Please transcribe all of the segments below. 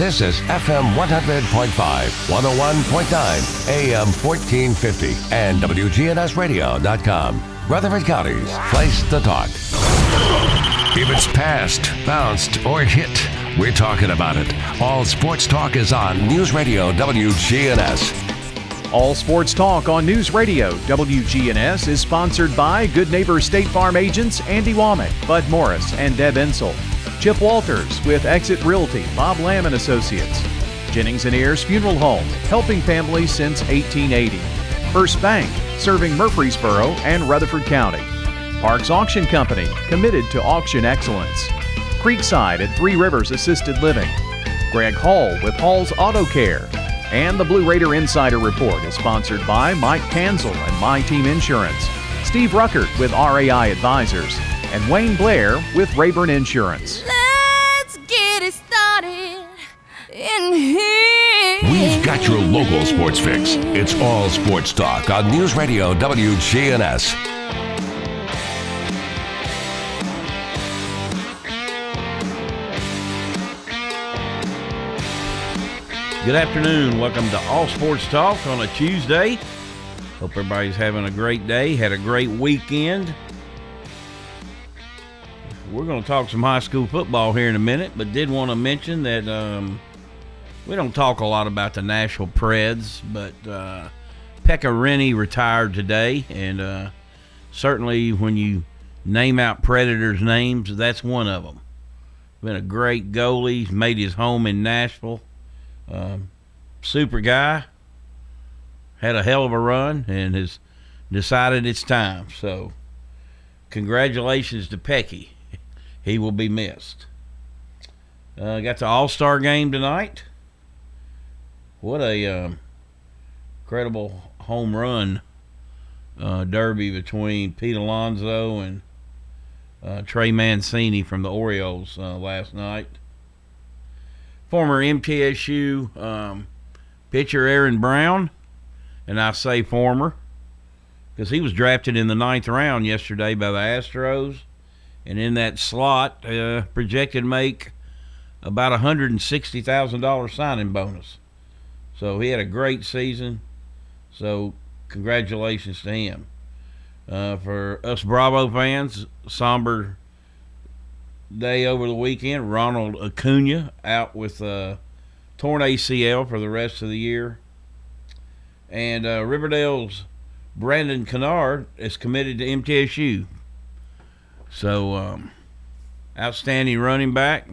This is FM 100.5, 101.9, AM 1450, and WGNSradio.com. Rutherford County's place to talk. If it's passed, bounced, or hit, we're talking about it. All sports talk is on News Radio WGNS. All Sports Talk on News Radio WGNS is sponsored by Good Neighbor State Farm agents Andy Womack, Bud Morris, and Deb Ensel. Chip Walters with Exit Realty, Bob Lamb and Associates. Jennings and Ayers Funeral Home, helping families since 1880. First Bank, serving Murfreesboro and Rutherford County. Parks Auction Company, committed to auction excellence. Creekside at Three Rivers Assisted Living. Greg Hall with Hall's Auto Care. And the Blue Raider Insider Report is sponsored by Mike Kanzel and My Team Insurance, Steve Ruckert with RAI Advisors, and Wayne Blair with Rayburn Insurance. In here. We've got your local sports fix. It's all sports talk on News Radio WGNS. Good afternoon. Welcome to All Sports Talk on a Tuesday. Hope everybody's having a great day, had a great weekend. We're going to talk some high school football here in a minute, but did want to mention that um, we don't talk a lot about the Nashville Preds, but uh, Pekka Rinne retired today, and uh, certainly when you name out Predators' names, that's one of them. Been a great goalie, made his home in Nashville. Um, super guy. Had a hell of a run and has decided it's time. So, congratulations to Pecky. He will be missed. Uh, got the All Star game tonight. What a um, incredible home run uh, derby between Pete Alonso and uh, Trey Mancini from the Orioles uh, last night former MTSU um, pitcher Aaron Brown, and I say former because he was drafted in the ninth round yesterday by the Astros, and in that slot, uh, projected make about a hundred and sixty thousand dollars signing bonus. So he had a great season. So congratulations to him. Uh, for us Bravo fans, somber day over the weekend. Ronald Acuna out with uh, torn ACL for the rest of the year. And uh, Riverdale's Brandon Kennard is committed to MTSU. So, um, outstanding running back.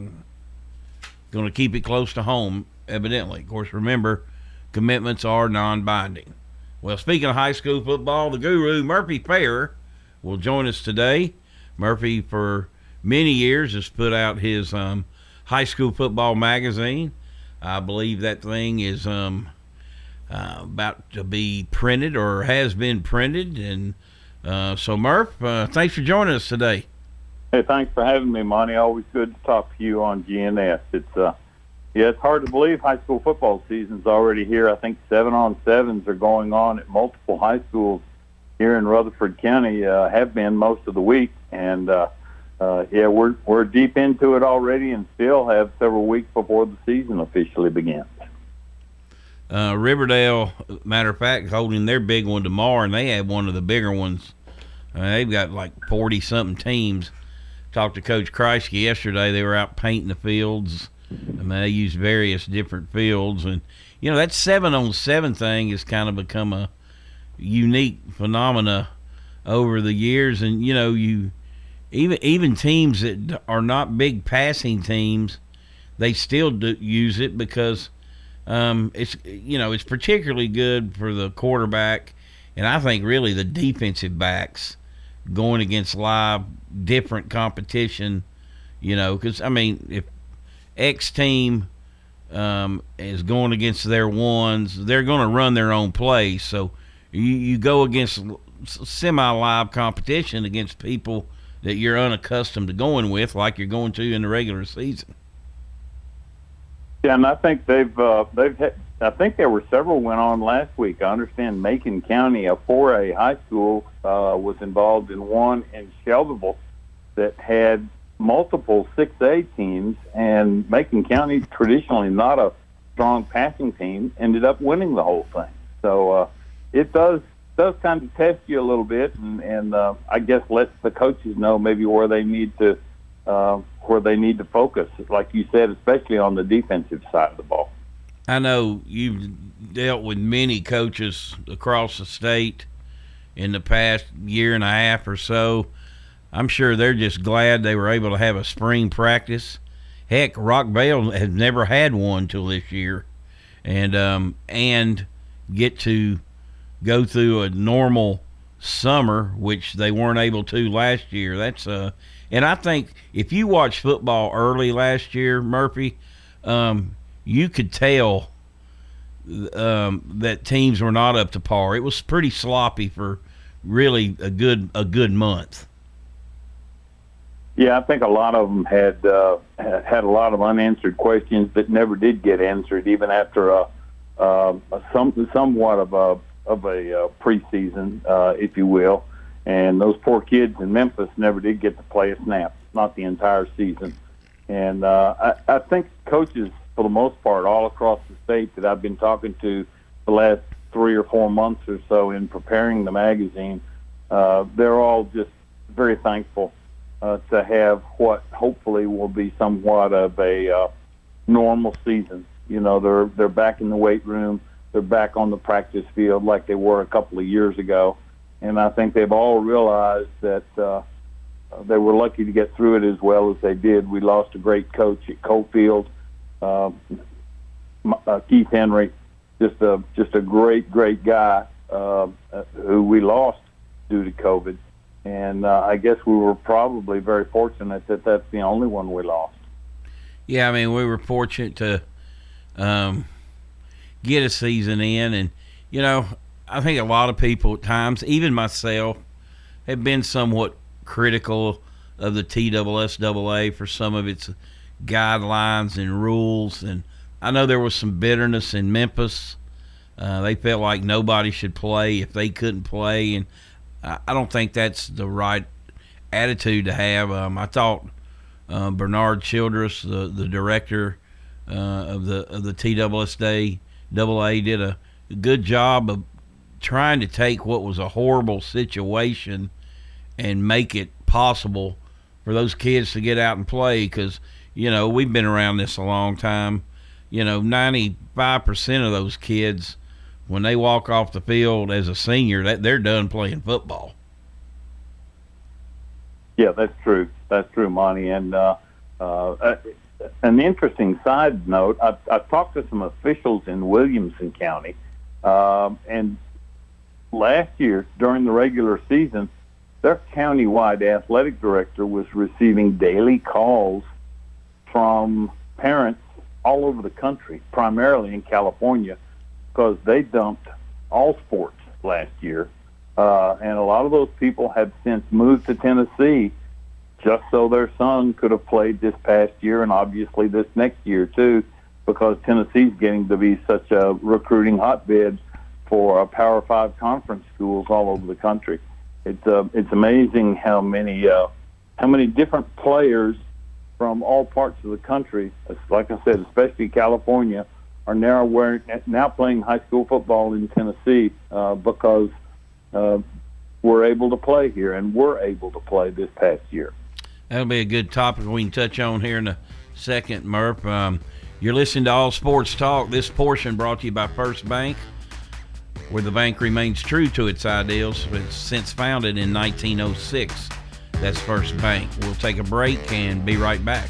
Going to keep it close to home, evidently. Of course, remember, commitments are non binding. Well, speaking of high school football, the guru, Murphy Fair, will join us today. Murphy, for many years has put out his um, high school football magazine. I believe that thing is um, uh, about to be printed or has been printed. And uh, so, Murph, uh, thanks for joining us today. Hey, thanks for having me, Monty. Always good to talk to you on GNS. It's uh, yeah, it's hard to believe high school football season's already here. I think seven on sevens are going on at multiple high schools here in Rutherford County. Uh, have been most of the week, and uh, uh, yeah, we're we're deep into it already, and still have several weeks before the season officially begins. Uh, Riverdale, matter of fact, holding their big one tomorrow, and they have one of the bigger ones. Uh, they've got like forty something teams. Talked to Coach Creasy yesterday. They were out painting the fields. I mean, they use various different fields, and you know that seven on seven thing has kind of become a unique phenomena over the years. And you know, you even even teams that are not big passing teams, they still use it because um, it's you know it's particularly good for the quarterback, and I think really the defensive backs going against live different competition. You know, because I mean, if X team um, is going against their ones, they're going to run their own play. So you, you go against semi live competition against people that you're unaccustomed to going with, like you're going to in the regular season. Yeah, and I think they've uh, they've had, I think there were several went on last week. I understand Macon County, a 4A high school, uh, was involved in one in Shelbyville that had multiple 6A teams, and Macon County, traditionally not a strong passing team, ended up winning the whole thing. So uh, it does does kind of test you a little bit, and, and uh, I guess lets the coaches know maybe where they need to uh, where they need to focus, like you said, especially on the defensive side of the ball. I know you've dealt with many coaches across the state in the past year and a half or so. I'm sure they're just glad they were able to have a spring practice. Heck, Rockvale has never had one till this year, and um, and get to go through a normal summer, which they weren't able to last year. That's uh, and I think if you watch football early last year, Murphy, um, you could tell um, that teams were not up to par. It was pretty sloppy for really a good a good month. Yeah, I think a lot of them had uh, had a lot of unanswered questions that never did get answered, even after a, uh, a some somewhat of a of a uh, preseason, uh, if you will. And those poor kids in Memphis never did get to play a snap, not the entire season. And uh, I, I think coaches, for the most part, all across the state that I've been talking to the last three or four months or so in preparing the magazine, uh, they're all just very thankful uh, to have what hopefully will be somewhat of a uh, normal season. You know, they're they're back in the weight room, they're back on the practice field like they were a couple of years ago, and I think they've all realized that uh, they were lucky to get through it as well as they did. We lost a great coach at Cofield, uh, uh, Keith Henry, just a just a great great guy uh, who we lost due to COVID and uh, I guess we were probably very fortunate that that's the only one we lost. Yeah, I mean we were fortunate to um, get a season in, and you know I think a lot of people at times, even myself, have been somewhat critical of the TSSAA for some of its guidelines and rules, and I know there was some bitterness in Memphis. Uh, they felt like nobody should play if they couldn't play, and I don't think that's the right attitude to have. Um, I thought uh, Bernard Childress, the the director uh, of the of the TSSAA, Double A, did a good job of trying to take what was a horrible situation and make it possible for those kids to get out and play. Because you know we've been around this a long time. You know, ninety five percent of those kids when they walk off the field as a senior, that they're done playing football. Yeah, that's true. That's true, Monty. And uh, uh, an interesting side note: I've, I've talked to some officials in Williamson County, um, and last year during the regular season, their countywide athletic director was receiving daily calls from parents all over the country, primarily in California, because they dumped all sports last year, uh, and a lot of those people have since moved to Tennessee just so their son could have played this past year and obviously this next year too, because Tennessee's getting to be such a recruiting hotbed for Power Five conference schools all over the country. It's uh, it's amazing how many uh, how many different players from all parts of the country, like I said, especially California, are now wearing, now playing high school football in Tennessee uh, because uh, we're able to play here and we're able to play this past year. That'll be a good topic we can touch on here in a second, Murph. Um, you're listening to All Sports Talk. This portion brought to you by First Bank, where the bank remains true to its ideals since founded in 1906. That's First Bank. We'll take a break and be right back.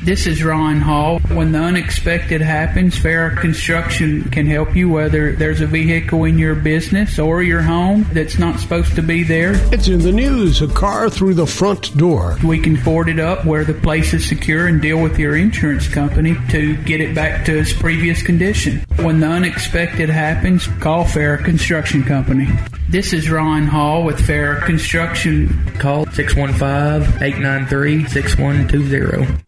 This is Ron Hall. When the unexpected happens, Fair Construction can help you whether there's a vehicle in your business or your home that's not supposed to be there. It's in the news a car through the front door. We can board it up where the place is secure and deal with your insurance company to get it back to its previous condition. When the unexpected happens, call Fair Construction Company. This is Ron Hall with Fair Construction. Call 615 893 6120.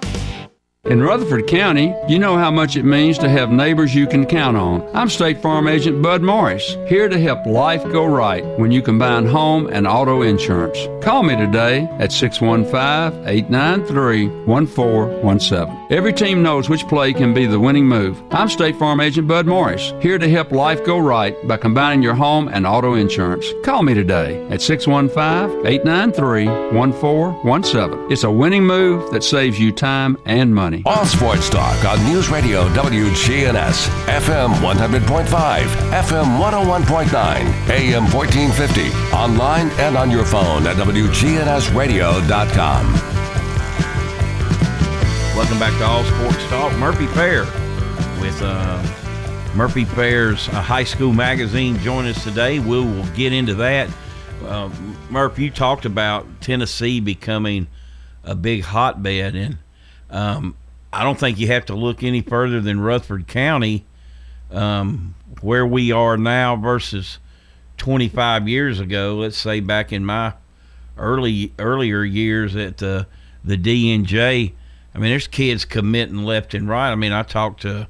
In Rutherford County, you know how much it means to have neighbors you can count on. I'm State Farm Agent Bud Morris, here to help life go right when you combine home and auto insurance. Call me today at 615 893 1417. Every team knows which play can be the winning move. I'm State Farm Agent Bud Morris, here to help life go right by combining your home and auto insurance. Call me today at 615 893 1417. It's a winning move that saves you time and money. All Sports Talk on News Radio WGNS, FM 100.5, FM 101.9, AM 1450, online and on your phone at WGNSradio.com. Welcome back to All Sports Talk. Murphy Fair with uh, Murphy Fair's uh, high school magazine join us today. We will get into that. Uh, Murph, you talked about Tennessee becoming a big hotbed, and um, I don't think you have to look any further than Rutherford County, um, where we are now versus 25 years ago. Let's say back in my early earlier years at uh, the DNJ. I mean, there's kids committing left and right. I mean, I talked to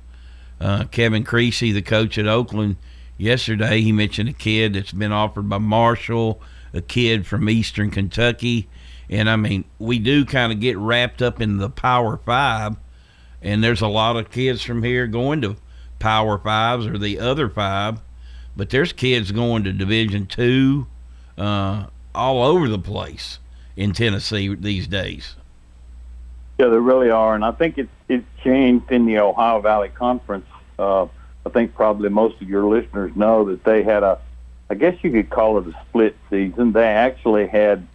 uh, Kevin Creasy, the coach at Oakland, yesterday. He mentioned a kid that's been offered by Marshall, a kid from Eastern Kentucky. And I mean, we do kind of get wrapped up in the Power Five and there's a lot of kids from here going to Power Fives or the other five, but there's kids going to Division Two, uh, all over the place in Tennessee these days. Yeah, there really are, and I think it's it's changed in the Ohio Valley Conference. Uh, I think probably most of your listeners know that they had a, I guess you could call it a split season. They actually had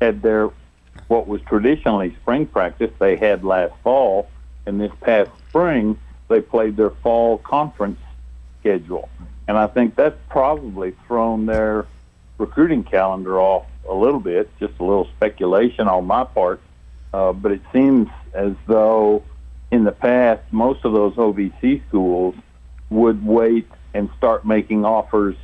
had their what was traditionally spring practice. They had last fall and this past spring they played their fall conference schedule. And I think that's probably thrown their recruiting calendar off a little bit, just a little speculation on my part. Uh, but it seems as though in the past, most of those OVC schools would wait and start making offers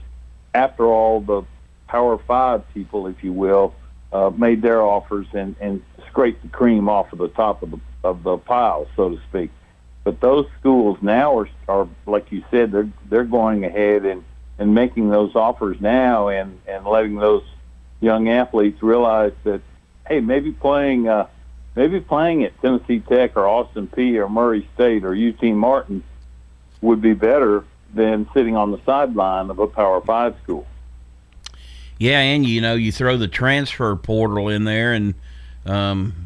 after all the Power Five people, if you will, uh, made their offers and, and scraped the cream off of the top of the of the pile, so to speak. But those schools now are, are like you said, they're they're going ahead and, and making those offers now and, and letting those young athletes realize that hey, maybe playing uh, maybe playing at Tennessee Tech or Austin Peay or Murray State or UT Martin would be better than sitting on the sideline of a Power Five school. Yeah, and you know you throw the transfer portal in there, and um,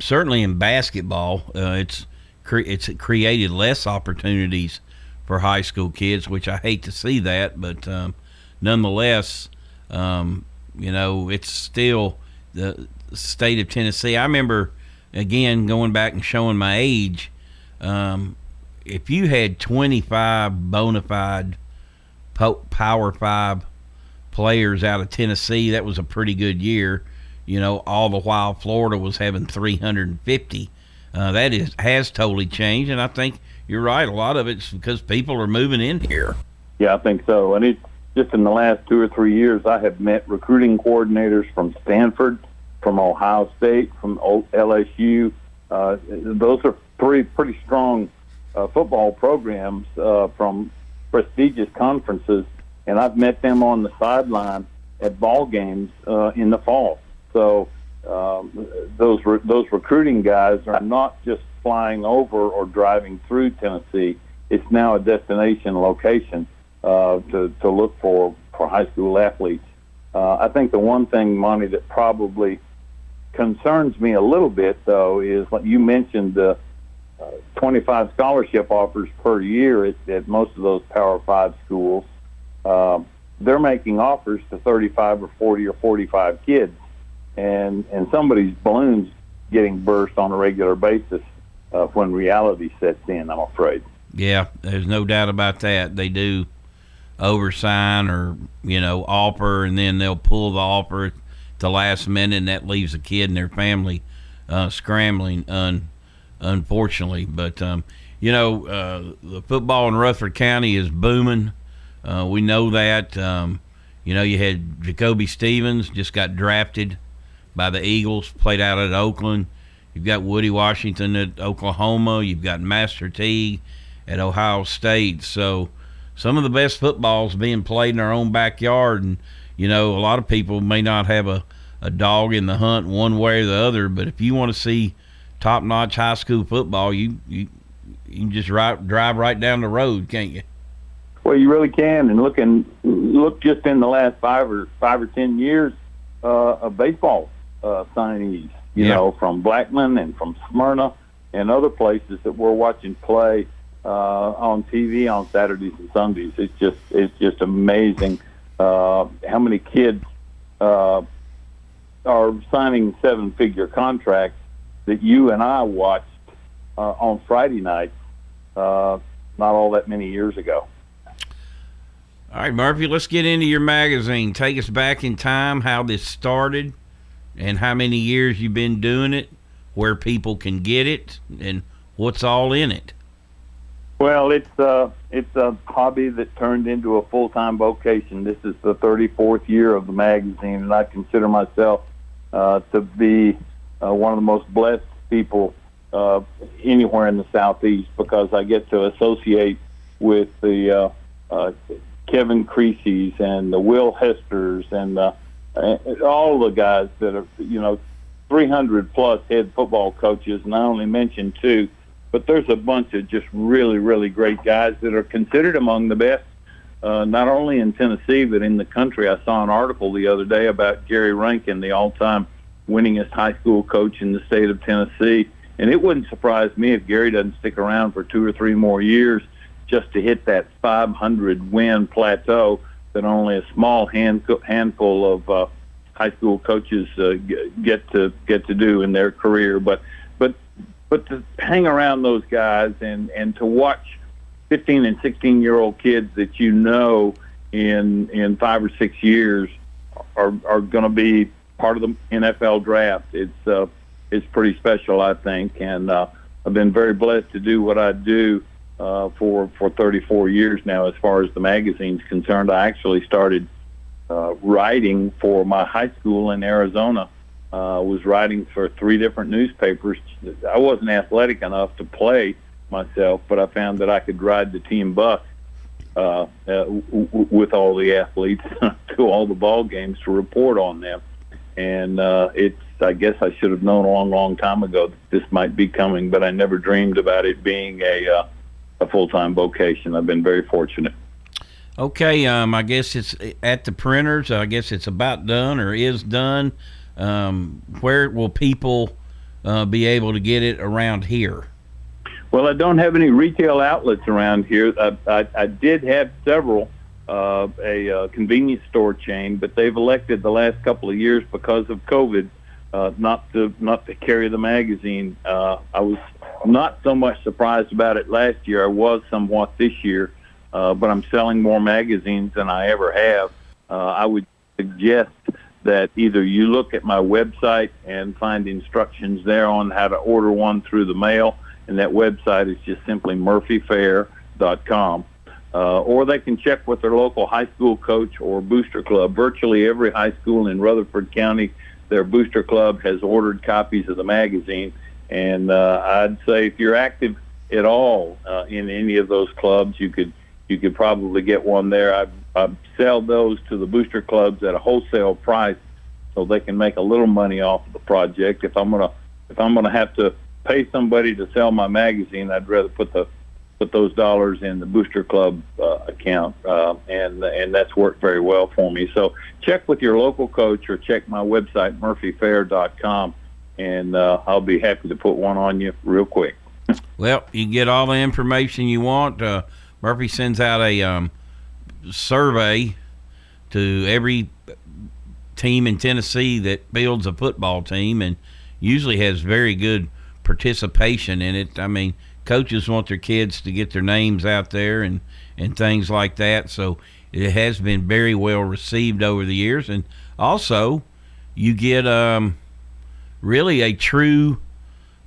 certainly in basketball, uh, it's cre- it's created less opportunities for high school kids, which I hate to see that, but um, nonetheless, um, you know, it's still the state of Tennessee. I remember again going back and showing my age. Um, if you had 25 bona fide Power Five players out of Tennessee, that was a pretty good year you know, all the while Florida was having 350. Uh, that is has totally changed, and I think you're right. A lot of it's because people are moving in here. Yeah, I think so. And it's just in the last two or three years, I have met recruiting coordinators from Stanford, from Ohio State, from LSU. Uh, those are three pretty strong uh, football programs uh, from prestigious conferences, and I've met them on the sideline at ball games uh, in the fall. So um, those re- those recruiting guys are not just flying over or driving through Tennessee. It's now a destination location uh, to to look for for high school athletes. Uh, I think the one thing, Monty, that probably concerns me a little bit, though, is like you mentioned the uh, 25 scholarship offers per year at, at most of those Power Five schools. Uh, they're making offers to 35 or 40 or 45 kids, and and somebody's balloons getting burst on a regular basis uh, when reality sets in. I'm afraid. Yeah, there's no doubt about that. They do oversign or you know offer, and then they'll pull the offer at the last minute, and that leaves a kid and their family uh, scrambling. Un, unfortunately, but um, you know uh, the football in Rutherford County is booming. Uh, we know that. Um, you know, you had Jacoby Stevens just got drafted by the Eagles, played out at Oakland. You've got Woody Washington at Oklahoma. You've got Master Teague at Ohio State. So some of the best footballs being played in our own backyard. And, you know, a lot of people may not have a, a dog in the hunt one way or the other, but if you want to see top notch high school football, you, you, you can just right, drive right down the road, can't you? Well, you really can, and look and look just in the last five or five or ten years uh, of baseball uh, signees. You Yeah. know, from Blackman and from Smyrna and other places that we're watching play uh, on TV on Saturdays and Sundays. It's just it's just amazing uh, how many kids uh, are signing seven figure contracts that you and I watched uh, on Friday night uh, not all that many years ago. All right, Murphy, let's get into your magazine. Take us back in time, how this started, and how many years you've been doing it, where people can get it, and what's all in it. Well, it's uh, it's a hobby that turned into a full time vocation. This is the 34th year of the magazine, and I consider myself uh, to be uh, one of the most blessed people uh, anywhere in the southeast because I get to associate with the uh, uh, Kevin Creasy's and the Will Hesters and and all the guys that are you know 300 plus head football coaches, and I only mentioned two but there's a bunch of just really, really great guys that are considered among the best, uh, not only in Tennessee but in the country. I saw an article the other day about Gary Rankin, the all-time winningest high school coach in the state of Tennessee, and it wouldn't surprise me if Gary doesn't stick around for two or three more years just to hit that 500 win plateau that only a small hand, handful of uh, high school coaches uh, get to get to do in their career. But but but to hang around those guys and and to watch 15 and 16 year old kids that you know in in five or six years are are going to be part of the NFL draft. It's uh, it's pretty special, I think, and uh, I've been very blessed to do what I do uh, for for 34 years now. As far as the magazine's concerned, I actually started uh, writing for my high school in Arizona uh, was writing for three different newspapers. I wasn't athletic enough to play myself, but I found that I could ride the team bus uh, uh, w- w- with all the athletes to all the ball games to report on them. And uh, it's, I guess I should have known a long, long time ago that this might be coming, but I never dreamed about it being a, a full-time vocation. I've been very fortunate. Okay, um, I guess it's at the printers. I guess it's about done or is done. Um, where will people uh, be able to get it around here? Well, I don't have any retail outlets around here. I, I, I did have several, uh, a uh, convenience store chain, but they've elected the last couple of years because of COVID uh, not to not to carry the magazine. Uh, I was not so much surprised about it last year. I was somewhat this year, uh, but I'm selling more magazines than I ever have. Uh, I would suggest that either you look at my website and find instructions there on how to order one through the mail, and that website is just simply murphyfair.com. Uh, or they can check with their local high school coach or booster club. Virtually every high school in Rutherford County, their booster club has ordered copies of the magazine. And uh, I'd say if you're active at all uh, in any of those clubs, you could you could probably get one there. I, I sell those to the booster clubs at a wholesale price, so they can make a little money off of the project. If I'm gonna if I'm gonna have to pay somebody to sell my magazine, I'd rather put the put those dollars in the Booster Club uh, account, uh, and and that's worked very well for me. So check with your local coach or check my website murphyfair.com, and uh, I'll be happy to put one on you real quick. well, you get all the information you want. Uh, Murphy sends out a um, survey to every team in Tennessee that builds a football team, and usually has very good participation in it. I mean coaches want their kids to get their names out there and and things like that. So it has been very well received over the years, and also you get um, really a true,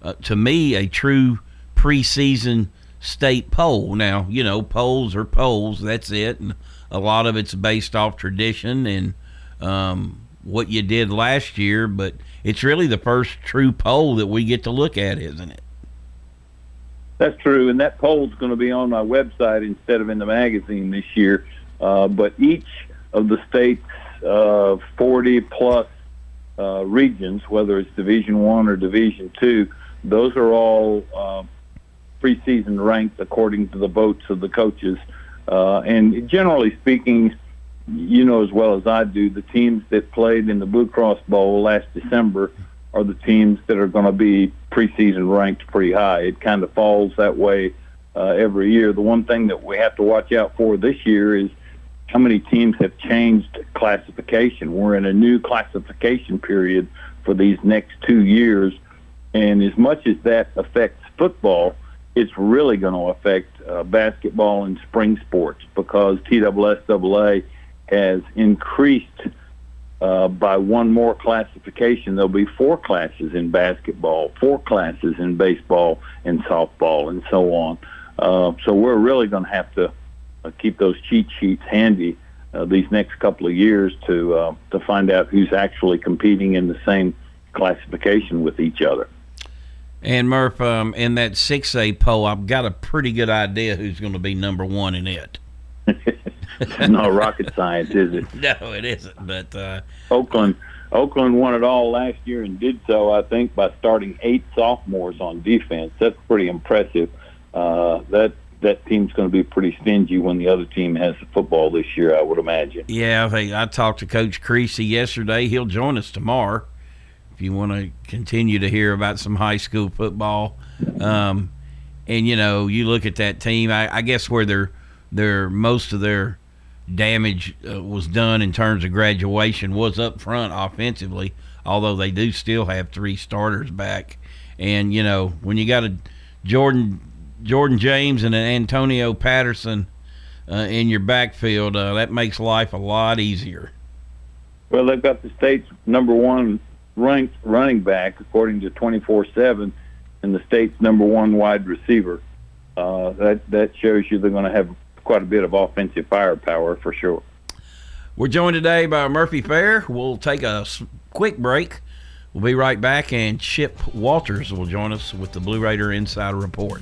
uh, to me, a true preseason state poll. Now you know polls are polls. That's it, and a lot of it's based off tradition and um, what you did last year. But it's really the first true poll that we get to look at, isn't it? That's true, and that poll is going to be on my website instead of in the magazine this year. Uh, but each of the state's uh, 40 plus uh, regions, whether it's Division One or Division Two, those are all uh, preseason ranked according to the votes of the coaches. Uh, and generally speaking, you know as well as I do, the teams that played in the Blue Cross Bowl last December are the teams that are going to be preseason ranked pretty high. It kind of falls that way uh, every year. The one thing that we have to watch out for this year is how many teams have changed classification. We're in a new classification period for these next two years, and as much as that affects football, it's really going to affect uh, basketball and spring sports because TSSAA has increased uh, by one more classification, there'll be four classes in basketball, four classes in baseball and softball, and so on. Uh, so we're really going to have to uh, keep those cheat sheets handy uh, these next couple of years to uh, to find out who's actually competing in the same classification with each other. And Murph, um, in that six A poll, I've got a pretty good idea who's going to be number one in it. no rocket science, is it? No, it isn't. But uh, Oakland, Oakland won it all last year and did so, I think, by starting eight sophomores on defense. That's pretty impressive. Uh, that that team's going to be pretty stingy when the other team has the football this year, I would imagine. Yeah, I think I talked to Coach Creasy yesterday. He'll join us tomorrow. If you want to continue to hear about some high school football, um, and you know, you look at that team. I, I guess where their their most of their damage uh, was done in terms of graduation was up front offensively, although they do still have three starters back. And you know, when you got a Jordan Jordan James and an Antonio Patterson uh, in your backfield, uh, that makes life a lot easier. Well, they've got the state's number one ranked running back according to 24/7, and the state's number one wide receiver. Uh, that that shows you they're going to have quite a bit of offensive firepower for sure. We're joined today by Murphy Fair. We'll take a quick break. We'll be right back, and Chip Walters will join us with the Blue Raider Insider Report.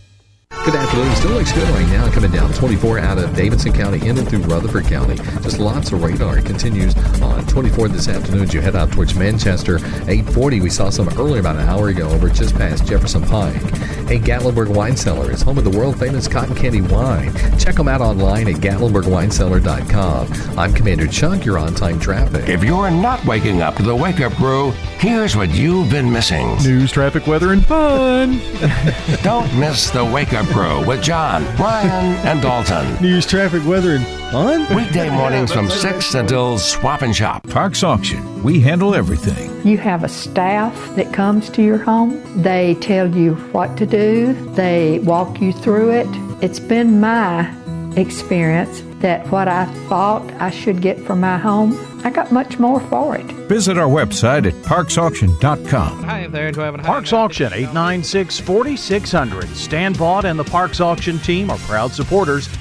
Good afternoon. Still looks good right now. Coming down 24 out of Davidson County in and through Rutherford County. Just lots of radar. It continues on 24 this afternoon as you head out towards Manchester. 840. We saw some earlier about an hour ago over just past Jefferson Pike. Hey, Gatlinburg Wine Cellar is home of the world famous cotton candy wine. Check them out online at GatlinburgWineCellar.com. I'm Commander Chuck. You're on time traffic. If you're not waking up to the wake up crew, here's what you've been missing. News, traffic, weather, and fun. Don't miss the wake up crew with John, Ryan, and Dalton. News, traffic, weather, and fun? Weekday mornings from 6 until swap and shop. Parks Auction. We handle everything. You have a staff that comes to your home. They tell you what to do, they walk you through it. It's been my experience that what I thought I should get for my home, I got much more for it. Visit our website at parksauction.com. Hi there, Parks Auction 896 4600. Stan Vaught and the Parks Auction team are proud supporters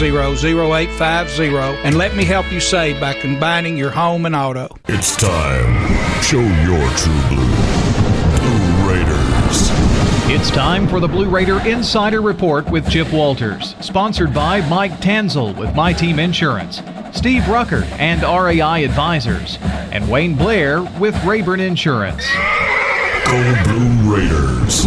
0850 and let me help you save by combining your home and auto. It's time. Show your true blue. Blue Raiders. It's time for the Blue Raider Insider Report with Chip Walters, sponsored by Mike Tanzel with My Team Insurance, Steve Rucker and RAI Advisors, and Wayne Blair with Rayburn Insurance. Go Blue Raiders.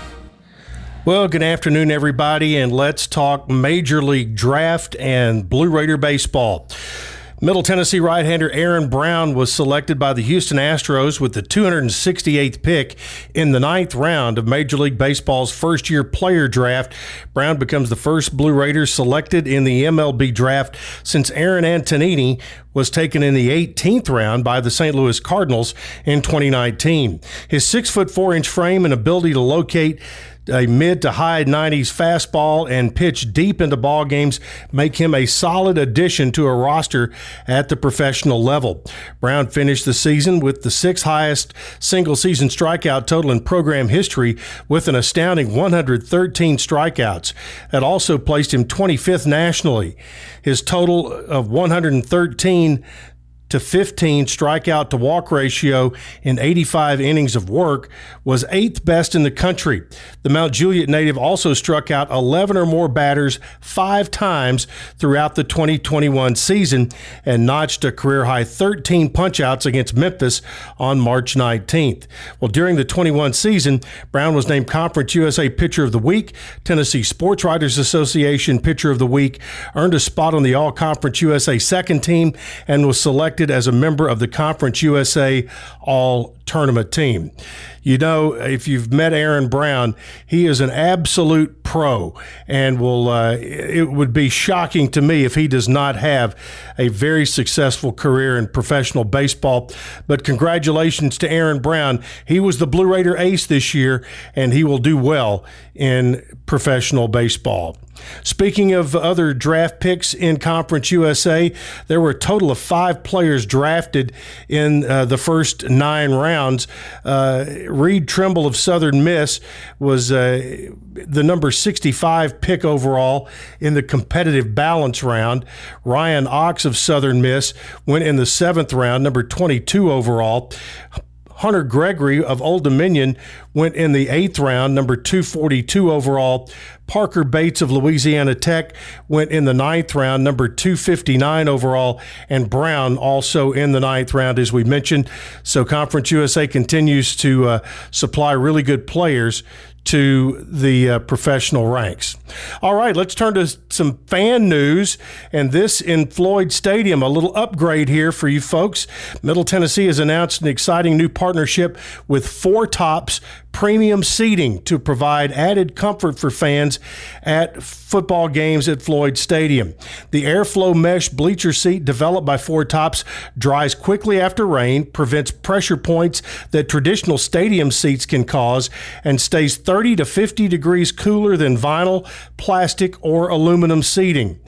Well, good afternoon, everybody, and let's talk Major League Draft and Blue Raider Baseball. Middle Tennessee right hander Aaron Brown was selected by the Houston Astros with the 268th pick in the ninth round of Major League Baseball's first year player draft. Brown becomes the first Blue Raider selected in the MLB draft since Aaron Antonini was taken in the 18th round by the St. Louis Cardinals in 2019. His six foot four inch frame and ability to locate a mid to high 90s fastball and pitch deep into ball games make him a solid addition to a roster at the professional level. Brown finished the season with the sixth highest single season strikeout total in program history with an astounding 113 strikeouts. That also placed him 25th nationally. His total of 113 to 15 strikeout to walk ratio in 85 innings of work was eighth best in the country. The Mount Juliet native also struck out 11 or more batters five times throughout the 2021 season and notched a career high 13 punchouts against Memphis on March 19th. Well, during the 21 season, Brown was named Conference USA Pitcher of the Week, Tennessee Sports Writers Association Pitcher of the Week, earned a spot on the All Conference USA second team, and was selected as a member of the Conference USA All Tournament team. You know, if you've met Aaron Brown, he is an absolute pro, and will. Uh, it would be shocking to me if he does not have a very successful career in professional baseball. But congratulations to Aaron Brown. He was the Blue Raider ace this year, and he will do well in professional baseball. Speaking of other draft picks in Conference USA, there were a total of five players drafted in uh, the first nine rounds. Uh, Reed Trimble of Southern Miss was uh, the number 65 pick overall in the competitive balance round. Ryan Ox of Southern Miss went in the seventh round, number 22 overall. Hunter Gregory of Old Dominion went in the eighth round, number 242 overall. Parker Bates of Louisiana Tech went in the ninth round, number 259 overall. And Brown also in the ninth round, as we mentioned. So Conference USA continues to uh, supply really good players to the uh, professional ranks. All right, let's turn to some fan news. And this in Floyd Stadium, a little upgrade here for you folks. Middle Tennessee has announced an exciting new partnership with 4Topps premium seating to provide added comfort for fans at football games at Floyd Stadium. The airflow mesh bleacher seat developed by 4Topps dries quickly after rain, prevents pressure points that traditional stadium seats can cause, and stays 30 to 50 degrees cooler than vinyl, plastic, or aluminum seating.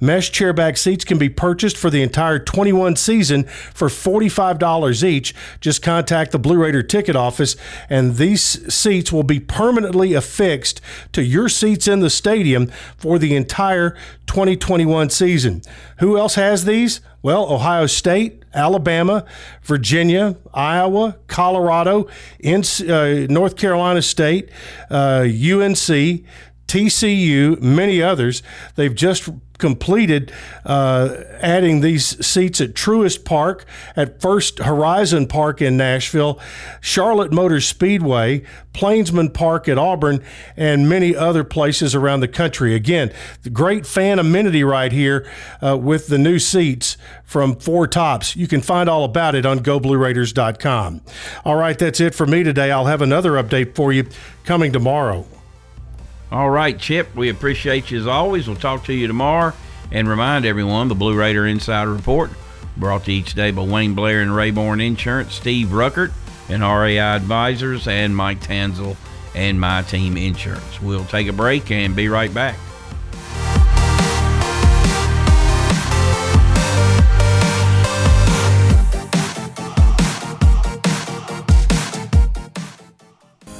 Mesh chairback seats can be purchased for the entire 21 season for $45 each. Just contact the Blue Raider ticket office, and these seats will be permanently affixed to your seats in the stadium for the entire 2021 season. Who else has these? Well, Ohio State, Alabama, Virginia, Iowa, Colorado, uh, North Carolina State, uh, UNC, TCU, many others. They've just completed uh, adding these seats at Truist Park, at First Horizon Park in Nashville, Charlotte Motor Speedway, Plainsman Park at Auburn, and many other places around the country. Again, the great fan amenity right here uh, with the new seats from 4Topps. You can find all about it on GoBlueRaiders.com. All right, that's it for me today. I'll have another update for you coming tomorrow. All right, Chip, we appreciate you as always. We'll talk to you tomorrow and remind everyone the Blue Raider Insider Report brought to you each day by Wayne Blair and Rayborn Insurance, Steve Ruckert and RAI Advisors, and Mike Tanzel and My Team Insurance. We'll take a break and be right back.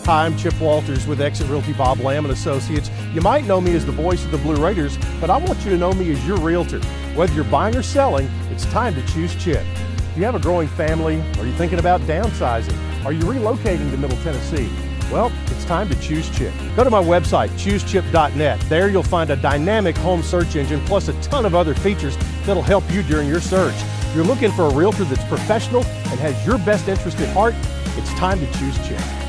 Hi, I'm Chip Walters with Exit Realty Bob Lamb and Associates. You might know me as the voice of the Blue Raiders, but I want you to know me as your realtor. Whether you're buying or selling, it's time to choose Chip. Do you have a growing family? Are you thinking about downsizing? Are you relocating to Middle Tennessee? Well, it's time to choose Chip. Go to my website, choosechip.net. There you'll find a dynamic home search engine plus a ton of other features that'll help you during your search. If you're looking for a realtor that's professional and has your best interest at heart, it's time to choose Chip.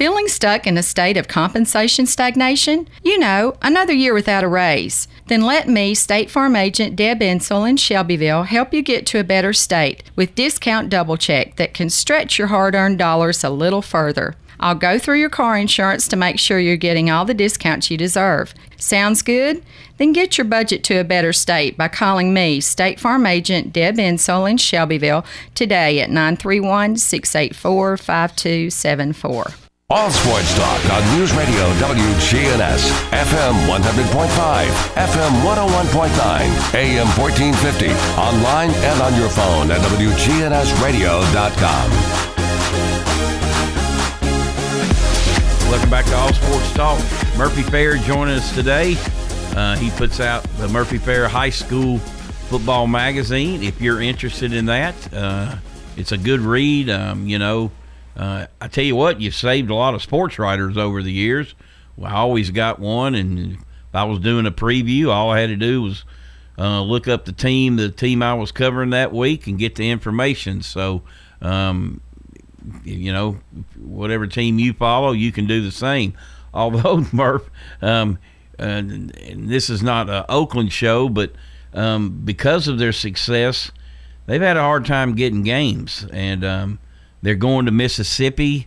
Feeling stuck in a state of compensation stagnation? You know, another year without a raise. Then let me, State Farm Agent Deb Ensel in Shelbyville, help you get to a better state with Discount Double Check that can stretch your hard earned dollars a little further. I'll go through your car insurance to make sure you're getting all the discounts you deserve. Sounds good? Then get your budget to a better state by calling me, State Farm Agent Deb Ensel in Shelbyville, today at 931 684 5274. All sports talk on News Radio WGNS, FM 100.5, FM 101.9, AM 1450, online and on your phone at WGNSradio.com. Welcome back to All Sports Talk. Murphy Fair joining us today. Uh, he puts out the Murphy Fair High School Football Magazine. If you're interested in that, uh, it's a good read. Um, you know, uh, I tell you what, you've saved a lot of sports writers over the years. Well, I always got one, and if I was doing a preview, all I had to do was uh, look up the team, the team I was covering that week, and get the information. So, um, you know, whatever team you follow, you can do the same. Although Murph, um, and, and this is not an Oakland show, but um, because of their success, they've had a hard time getting games, and um, they're going to Mississippi.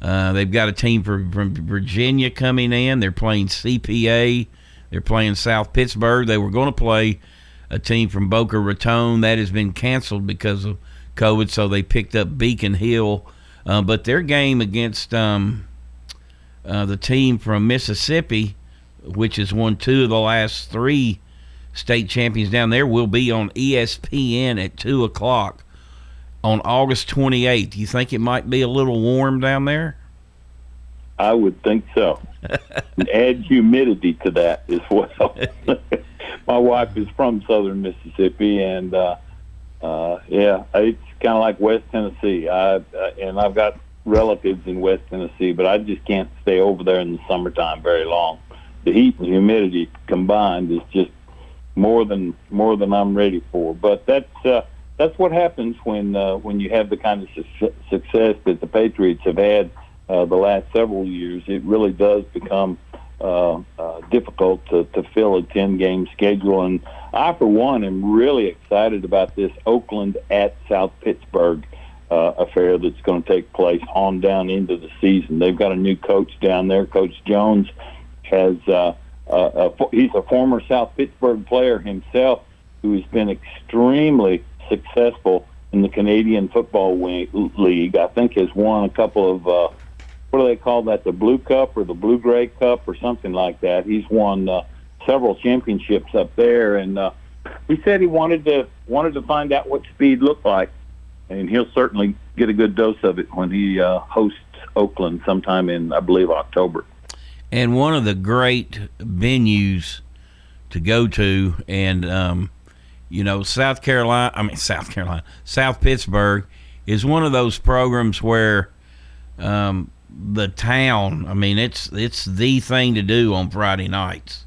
Uh, they've got a team from, from Virginia coming in. They're playing CPA. They're playing South Pittsburg. They were going to play a team from Boca Raton. That has been canceled because of COVID, so they picked up Beacon Hill. Uh, but their game against um, uh, the team from Mississippi, which has won two of the last three state champions down there, will be on ESPN at 2 o'clock on August 28th. You think it might be a little warm down there? I would think so. Add humidity to that as well. My wife is from southern Mississippi, and uh, uh, yeah, it's kind of like West Tennessee. I uh, and I've got relatives in West Tennessee, but I just can't stay over there in the summertime very long. The heat and humidity combined is just more than more than I'm ready for. But that's uh, that's what happens when uh, when you have the kind of su- success that the Patriots have had uh, the last several years. It really does become uh, uh, difficult to, to fill a ten game schedule. And I, for one, am really excited about this Oakland at South Pittsburg uh, affair that's going to take place on down into the season. They've got a new coach down there. Coach Jones has uh, uh, a, he's a former South Pittsburg player himself who has been extremely successful in the Canadian Football League. I think has won a couple of uh, what do they call that? The Blue Cup or the Blue Gray Cup or something like that. He's won uh, several championships up there, and uh, he said he wanted to wanted to find out what speed looked like, and he'll certainly get a good dose of it when he uh, hosts Oakland sometime in I believe October. And one of the great venues to go to, and um, you know, South Carolina, I mean, South Carolina, South Pittsburg is one of those programs where um, the town, I mean, it's it's the thing to do on Friday nights.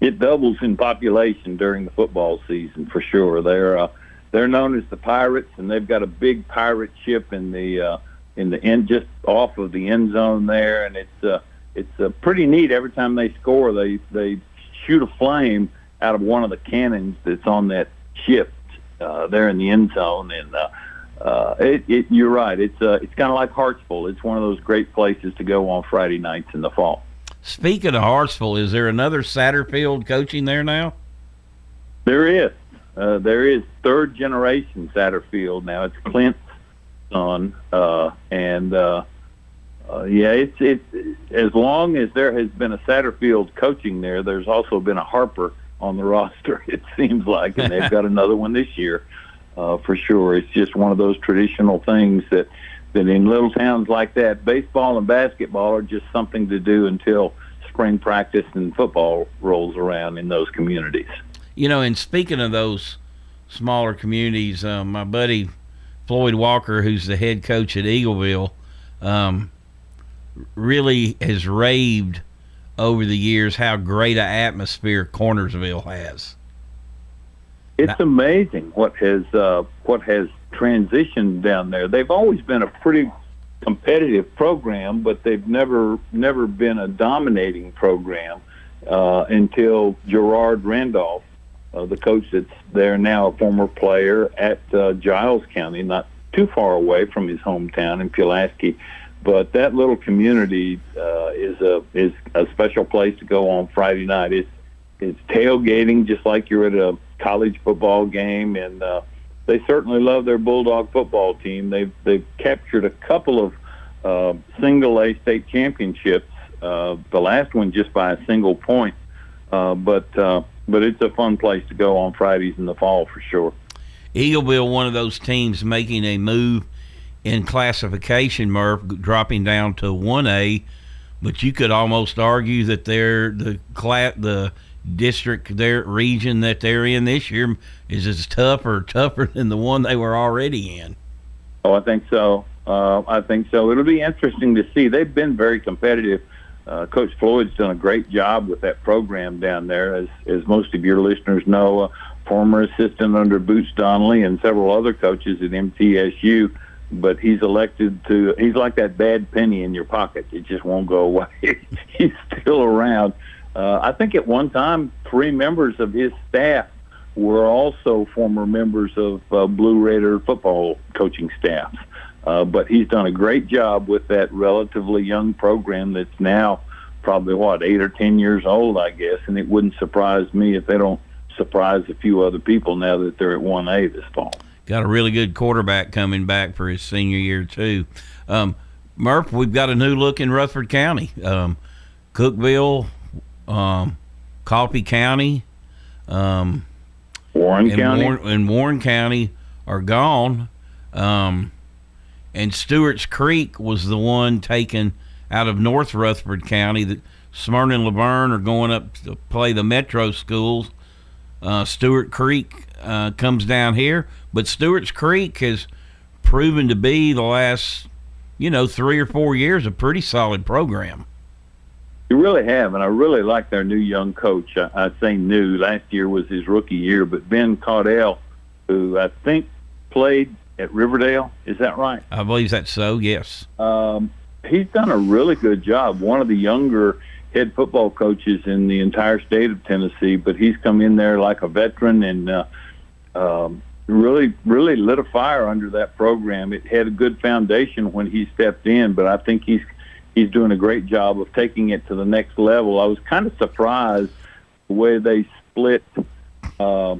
It doubles in population during the football season for sure. They're uh, they're known as the Pirates, and they've got a big pirate ship in the uh, in the end just off of the end zone there, and it's uh, it's uh, pretty neat. Every time they score, they they shoot a flame out of one of the cannons that's on that ship uh, there in the end zone. And uh, uh, it, it, you're right. It's uh, it's kind of like Hartsville. It's one of those great places to go on Friday nights in the fall. Speaking of Hartsville, is there another Satterfield coaching there now? There is. Uh, there is third generation Satterfield now. It's Clint's son, uh, and uh, uh, yeah, it's it's as long as there has been a Satterfield coaching there, there's also been a Harper on the roster. It seems like, and they've got another one this year uh, for sure. It's just one of those traditional things that that in little towns like that, baseball and basketball are just something to do until spring practice and football rolls around in those communities. You know, and speaking of those smaller communities, um, my buddy Floyd Walker, who's the head coach at Eagleville, um, really has raved over the years how great an atmosphere Cornersville has. It's amazing what has uh, what has transitioned down there. They've always been a pretty competitive program, but they've never never been a dominating program uh, until Gerard Randolph, uh, the coach that's there now, a former player at uh, Giles County, not too far away from his hometown in Pulaski. But that little community uh, is a is a special place to go on Friday night. It's it's tailgating just like you're at a college football game, and uh, they certainly love their Bulldog football team. They've they've captured a couple of uh, single A state championships. Uh, the last one just by a single point, uh, but uh, but it's a fun place to go on Fridays in the fall for sure. Eagleville, one of those teams making a move in classification, Murph, dropping down to one A. But you could almost argue that they're the cla- the district, their region that they're in this year is as tough or tougher than the one they were already in. Oh, I think so. Uh, I think so. It'll be interesting to see. They've been very competitive. Uh, Coach Floyd's done a great job with that program down there, as as most of your listeners know. Uh, former assistant under Boots Donnelly and several other coaches at MTSU but he's elected to he's like that bad penny in your pocket. It just won't go away. He's still around. Uh, i think at one time three members of his staff were also former members of uh, blue raider football coaching staffs uh, but he's done a great job with that relatively young program that's now probably what eight or ten years old i guess. And it wouldn't surprise me if they don't surprise a few other people now that they're at 1a this fall got a really good quarterback coming back for his senior year too. Um, Murph, we've got a new look in Rutherford County, um, Cookeville, um, Coffee County, um, Warren and County, Warren, and Warren County are gone. Um, and Stewart's Creek was the one taken out of North Rutherford County. That Smyrna and La Vergne are going up to play the metro schools. Uh, Stewart Creek uh, comes down here. But Stewart's Creek has proven to be the last, you know, three or four years a pretty solid program. You really have, and I really like their new young coach. I, I say new. Last year was his rookie year, but Ben Caudell, who I think played at Riverdale, is that right? I believe that's so. Yes. Um, he's done a really good job. One of the younger head football coaches in the entire state of Tennessee, but he's come in there like a veteran and uh, um, really really lit a fire under that program. It had a good foundation when he stepped in, but I think he's he's doing a great job of taking it to the next level. I was kind of surprised the way they split uh,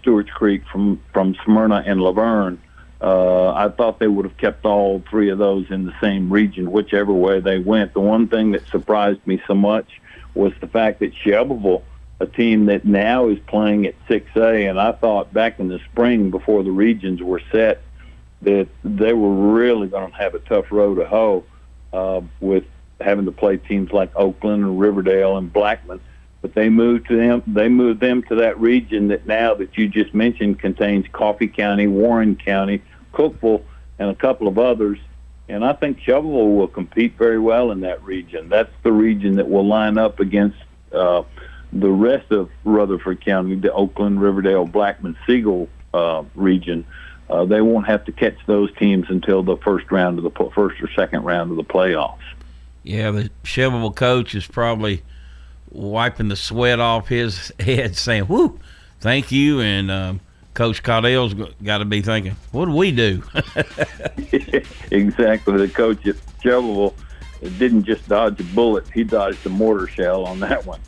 Stewart's Creek from from Smyrna and La Vergne. Uh, I thought they would have kept all three of those in the same region, whichever way they went. The one thing that surprised me so much was the fact that Shelbyville, a team that now is playing at 6A, and I thought back in the spring before the regions were set that they were really going to have a tough row to hoe uh, with having to play teams like Oakland and Riverdale and Blackman. But they moved to them. They moved them to that region that now that you just mentioned contains Coffee County, Warren County, Cookeville, and a couple of others. And I think Shelbyville will compete very well in that region. That's the region that will line up against uh, the rest of Rutherford County, the Oakland, Riverdale, Blackman, Siegel uh, region. Uh, they won't have to catch those teams until the first round of the first or second round of the playoffs. Yeah, the Shelbyville coach is probably wiping the sweat off his head, saying, "Whoo, thank you." And um, Coach Caudell's got to be thinking, "What do we do?" exactly. The coach at Shelbyville didn't just dodge a bullet; he dodged a mortar shell on that one.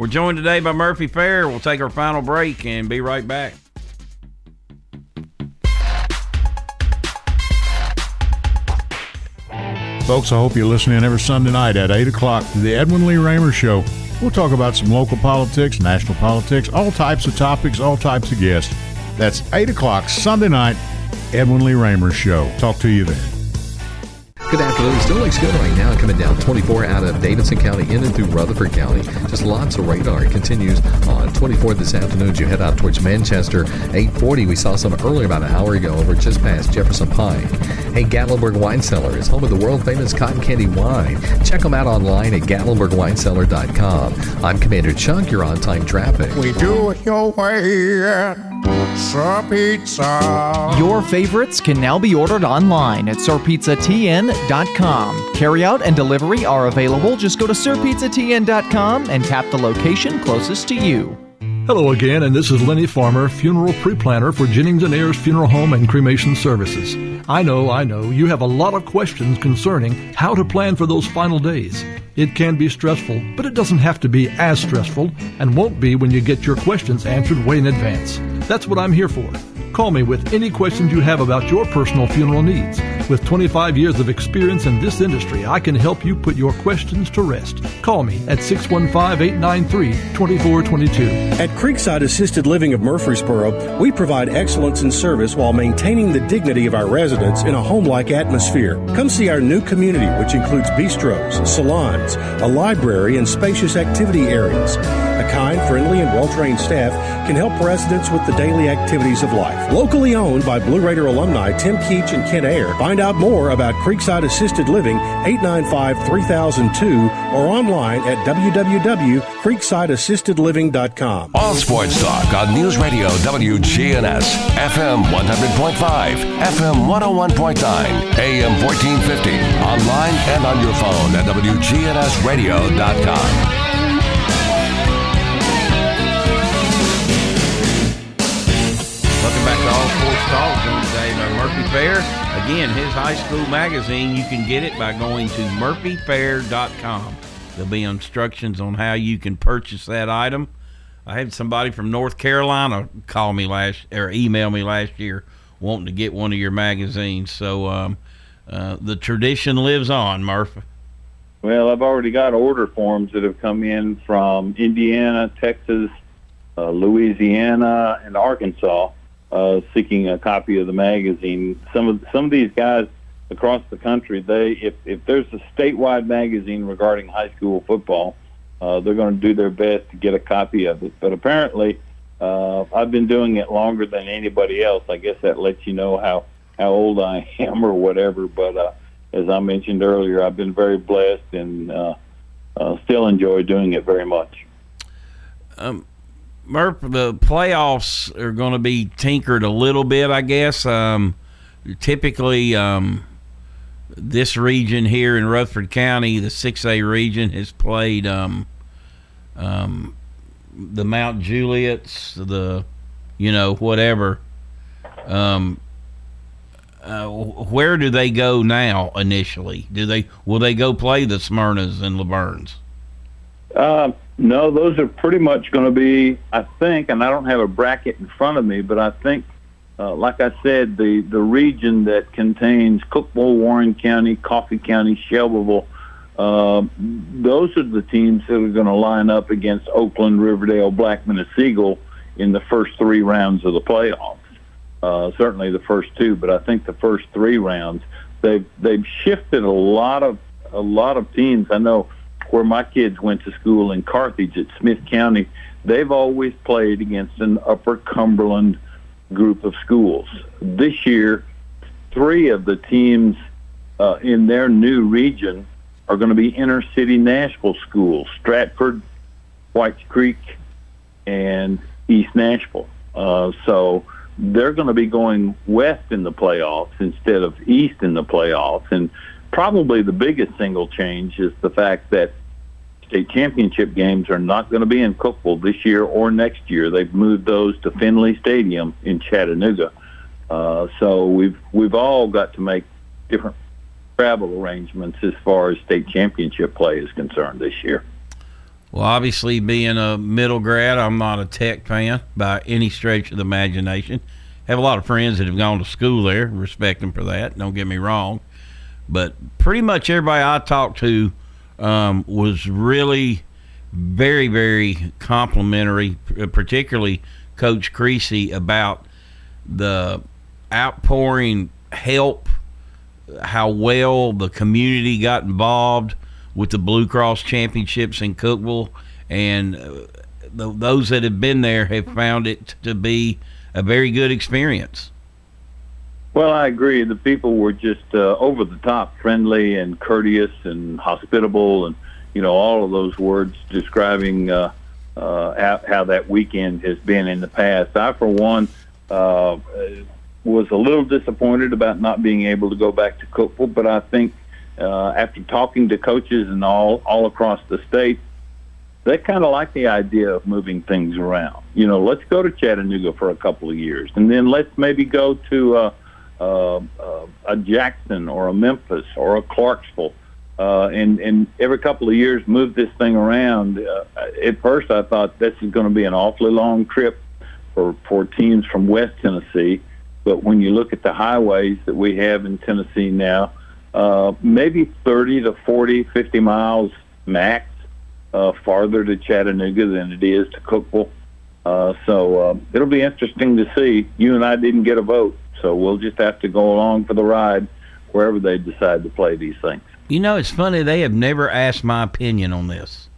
We're joined today by Murphy Fair. We'll take our final break and be right back. Folks, I hope you listen in every Sunday night at 8 o'clock to the Edwin Lee Raymer Show. We'll talk about some local politics, national politics, all types of topics, all types of guests. That's 8 o'clock Sunday night, Edwin Lee Raymer Show. Talk to you then. Good afternoon. Still looks good right now. Coming down 24 out of Davidson County in and through Rutherford County. Just lots of radar. It continues on 24 this afternoon as you head out towards Manchester. 840. We saw some earlier about an hour ago over just past Jefferson Pike. Hey, Gatlinburg Wine Cellar is home of the world famous cotton candy wine. Check them out online at GatlinburgWineCellar.com. I'm Commander Chuck. You're on time traffic. We do it your way Sir Pizza. Your favorites can now be ordered online at SirPizzaTN.com. Carryout and delivery are available. Just go to SirPizzaTN.com and tap the location closest to you. Hello again, and this is Lenny Farmer, funeral pre-planner for Jennings and Ayers Funeral Home and Cremation Services. I know, I know, you have a lot of questions concerning how to plan for those final days. It can be stressful, but it doesn't have to be as stressful and won't be when you get your questions answered way in advance. That's what I'm here for. Call me with any questions you have about your personal funeral needs. With 25 years of experience in this industry, I can help you put your questions to rest. Call me at 615 893 2422. At Creekside Assisted Living of Murfreesboro, we provide excellence in service while maintaining the dignity of our residents in a home like atmosphere. Come see our new community, which includes bistros, salons, a library, and spacious activity areas. A kind, friendly, and well trained staff can help residents with the daily activities of life. Locally owned by Blue Raider alumni Tim Keach and Ken Ayer. Find out more about Creekside Assisted Living 895 3002 or online at www.creeksideassistedliving.com. All sports talk on News Radio WGNS, FM 100.5, FM 101.9, AM 1450, online and on your phone at WGNSradio.com. Talk. Joined today by Murphy Fair. Again, his high school magazine, you can get it by going to murphyfair.com. There'll be instructions on how you can purchase that item. I had somebody from North Carolina call me last or email me last year wanting to get one of your magazines. So um, uh, the tradition lives on, Murphy. Well, I've already got order forms that have come in from Indiana, Texas, uh, Louisiana, and Arkansas, uh, seeking a copy of the magazine. Some of some of these guys across the country, they if if there's a statewide magazine regarding high school football, uh, they're going to do their best to get a copy of it. But apparently, uh, I've been doing it longer than anybody else. I guess that lets you know how how old I am or whatever. But uh, as I mentioned earlier, I've been very blessed and uh, uh, still enjoy doing it very much. Um, Murph, the playoffs are going to be tinkered a little bit, I guess. Um, typically, um, this region here in Rutherford County, the 6A region, has played um, um, the Mount Juliets, the, you know, whatever Um, uh, where do they go now? Initially, do they will they go play the Smyrnas and La Vergnes? Uh, no, those are pretty much going to be, I think, and I don't have a bracket in front of me, but I think, uh, like I said, the the region that contains Cookeville, Warren County, Coffee County, Shelbyville. Uh, those are the teams that are going to line up against Oakland, Riverdale, Blackman, and Siegel in the first three rounds of the playoffs. Uh, certainly the first two, but I think the first three rounds they've they've shifted a lot of a lot of teams. I know where my kids went to school in Carthage at Smith County, they've always played against an Upper Cumberland group of schools. This year, three of the teams uh, in their new region are going to be inner city Nashville schools: Stratford, Whites Creek, and East Nashville. Uh, so they're going to be going west in the playoffs instead of east in the playoffs. And probably the biggest single change is the fact that state championship games are not going to be in Cookeville this year or next year. They've moved those to Finley Stadium in Chattanooga. Uh, so we've we've all got to make different travel arrangements as far as state championship play is concerned this year. Well, obviously, being a middle grad, I'm not a tech fan by any stretch of the imagination. Have a lot of friends that have gone to school there. Respect them for that. Don't get me wrong, but pretty much everybody I talk to um, was really very, very complimentary, particularly Coach Creasy about the outpouring help, how well the community got involved with the Blue Cross Championships in Cookeville, and uh, th- those that have been there have found it to be a very good experience. Well, I agree. The people were just uh, over the top, friendly and courteous and hospitable, and you know all of those words describing uh, uh, how, that weekend has been in the past. I, for one, uh, was a little disappointed about not being able to go back to Cookeville, but I think uh, after talking to coaches and all all across the state, they kind of like the idea of moving things around. You know, let's go to Chattanooga for a couple of years, and then let's maybe go to uh, uh, uh, a Jackson or a Memphis or a Clarksville, uh, and and every couple of years move this thing around. Uh, at first, I thought this is going to be an awfully long trip for for teams from West Tennessee, but when you look at the highways that we have in Tennessee now uh, maybe 30 to 40, 50 miles max uh, farther to Chattanooga than it is to Cookeville. Uh, so uh, it'll be interesting to see. You and I didn't get a vote, so we'll just have to go along for the ride wherever they decide to play these things. You know, it's funny they have never asked my opinion on this.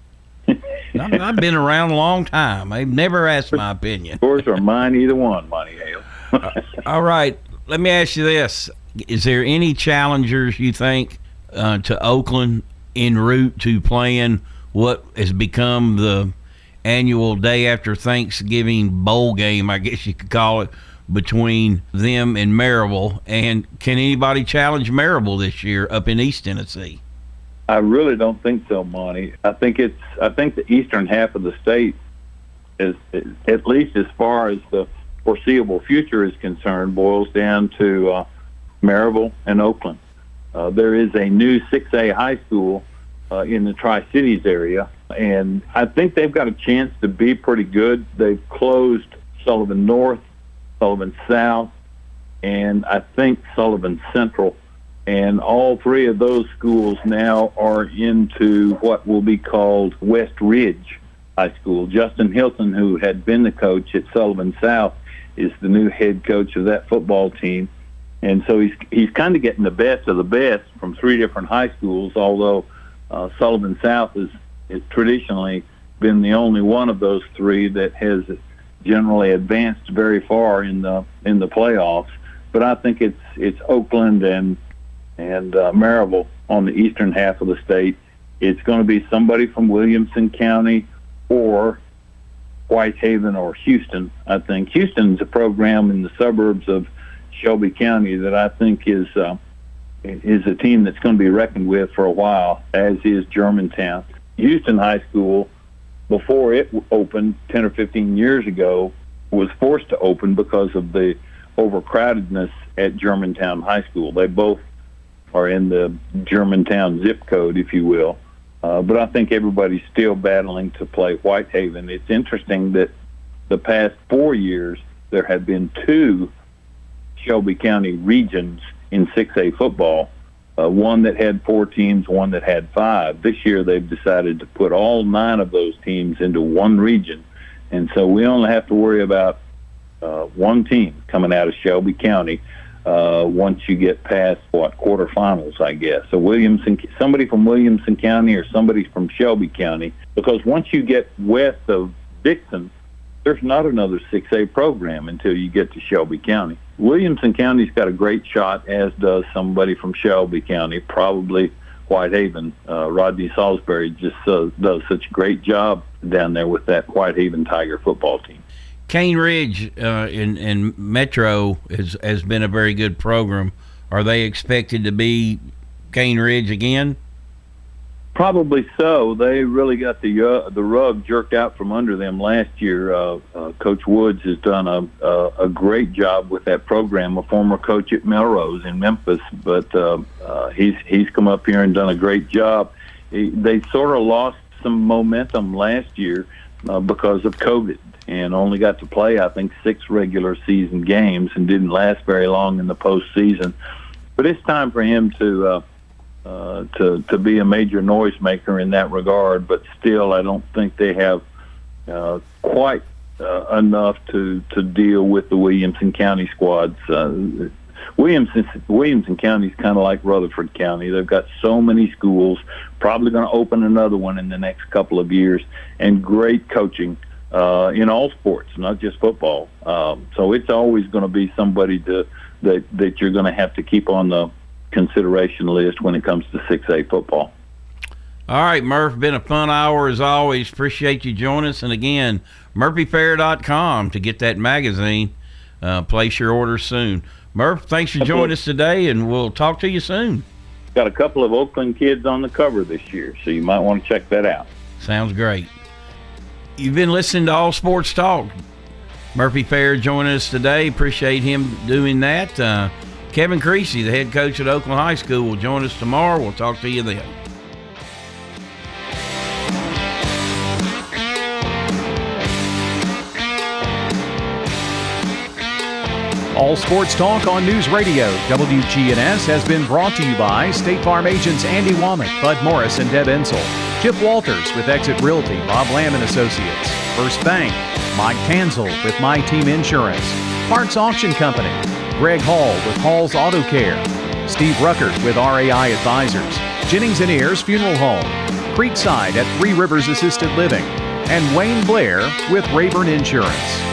I've been around a long time. They've never asked my opinion. Yours or mine, either one, Monty Hale. All right, let me ask you this: is there any challengers you think uh, to Oakland en route to playing what has become the annual day after Thanksgiving bowl game? I guess you could call it between them and Maryville. And can anybody challenge Maryville this year up in East Tennessee? I really don't think so, Monty. I think it's I think the eastern half of the state is, at least as far as the foreseeable future is concerned boils down to uh, and Oakland. Uh, there is a new 6A high school uh, in the Tri Cities area, and I think they've got a chance to be pretty good. They've closed Sullivan North, Sullivan South, and I think Sullivan Central. And all three of those schools now are into what will be called West Ridge High School. Justin Hilton, who had been the coach at Sullivan South, is the new head coach of that football team and so he's he's kind of getting the best of the best from three different high schools. Although uh, Sullivan South has is traditionally been the only one of those three that has generally advanced very far in the in the playoffs. But I think it's it's Oakland and and uh, Maryville on the eastern half of the state. It's going to be somebody from Williamson County or Whitehaven or Houston. I think Houston's a program in the suburbs of Shelby County that I think is uh, is a team that's going to be reckoned with for a while, as is Germantown. Houston High School, before it opened 10 or 15 years ago, was forced to open because of the overcrowdedness at Germantown High School. They both are in the Germantown zip code, if you will. Uh, but I think everybody's still battling to play Whitehaven. It's interesting that the past four years there have been two Shelby County regions in 6A football. Uh, one that had four teams, one that had five. This year they've decided to put all nine of those teams into one region, and so we only have to worry about uh, one team coming out of Shelby County uh, once you get past what quarterfinals, I guess. So Williamson, somebody from Williamson County or somebody from Shelby County, because once you get west of Dickson, there's not another 6A program until you get to Shelby County. Williamson County's got a great shot, as does somebody from Shelby County, probably Whitehaven. Uh, Rodney Saulsberry just uh, does such a great job down there with that Whitehaven Tiger football team. Cane Ridge uh, in in Metro has has been a very good program. Are they expected to be Cane Ridge again? Probably so. They really got the uh, the rug jerked out from under them last year. Uh, uh, coach Woods has done a, a a great job with that program. A former coach at Melrose in Memphis, but uh, uh, he's he's come up here and done a great job. He, they sort of lost some momentum last year uh, because of COVID and only got to play I think six regular season games and didn't last very long in the postseason. But it's time for him to. Uh, uh, to to be a major noisemaker in that regard. But still, I don't think they have uh, quite uh, enough to to deal with the Williamson County squads. Uh, Williamson Williamson County is kind of like Rutherford County. They've got so many schools. Probably going to open another one in the next couple of years, and great coaching. Uh, in all sports, not just football. Um, so it's always going to be somebody to, that that you're going to have to keep on the consideration list when it comes to 6A football. All right, Murph, been a fun hour as always. Appreciate you joining us. And again, murphyfair.com to get that magazine. Uh, place your order soon. Murph, thanks for joining us today, and we'll talk to you soon. Got a couple of Oakland kids on the cover this year, so you might want to check that out. Sounds great. You've been listening to All Sports Talk. Murphy Fair joining us today. Appreciate him doing that. Uh, Kevin Creasy, the head coach at Oakland High School, will join us tomorrow. We'll talk to you then. All Sports Talk on News Radio WGNS has been brought to you by State Farm agents Andy Womack, Bud Morris, and Deb Ensel. Chip Walters with Exit Realty, Bob Lamb and Associates. First Bank, Mike Tanzel with My Team Insurance. Parks Auction Company, Greg Hall with Hall's Auto Care. Steve Ruckert with RAI Advisors. Jennings and Ayers Funeral Home. Creekside at Three Rivers Assisted Living. And Wayne Blair with Rayburn Insurance.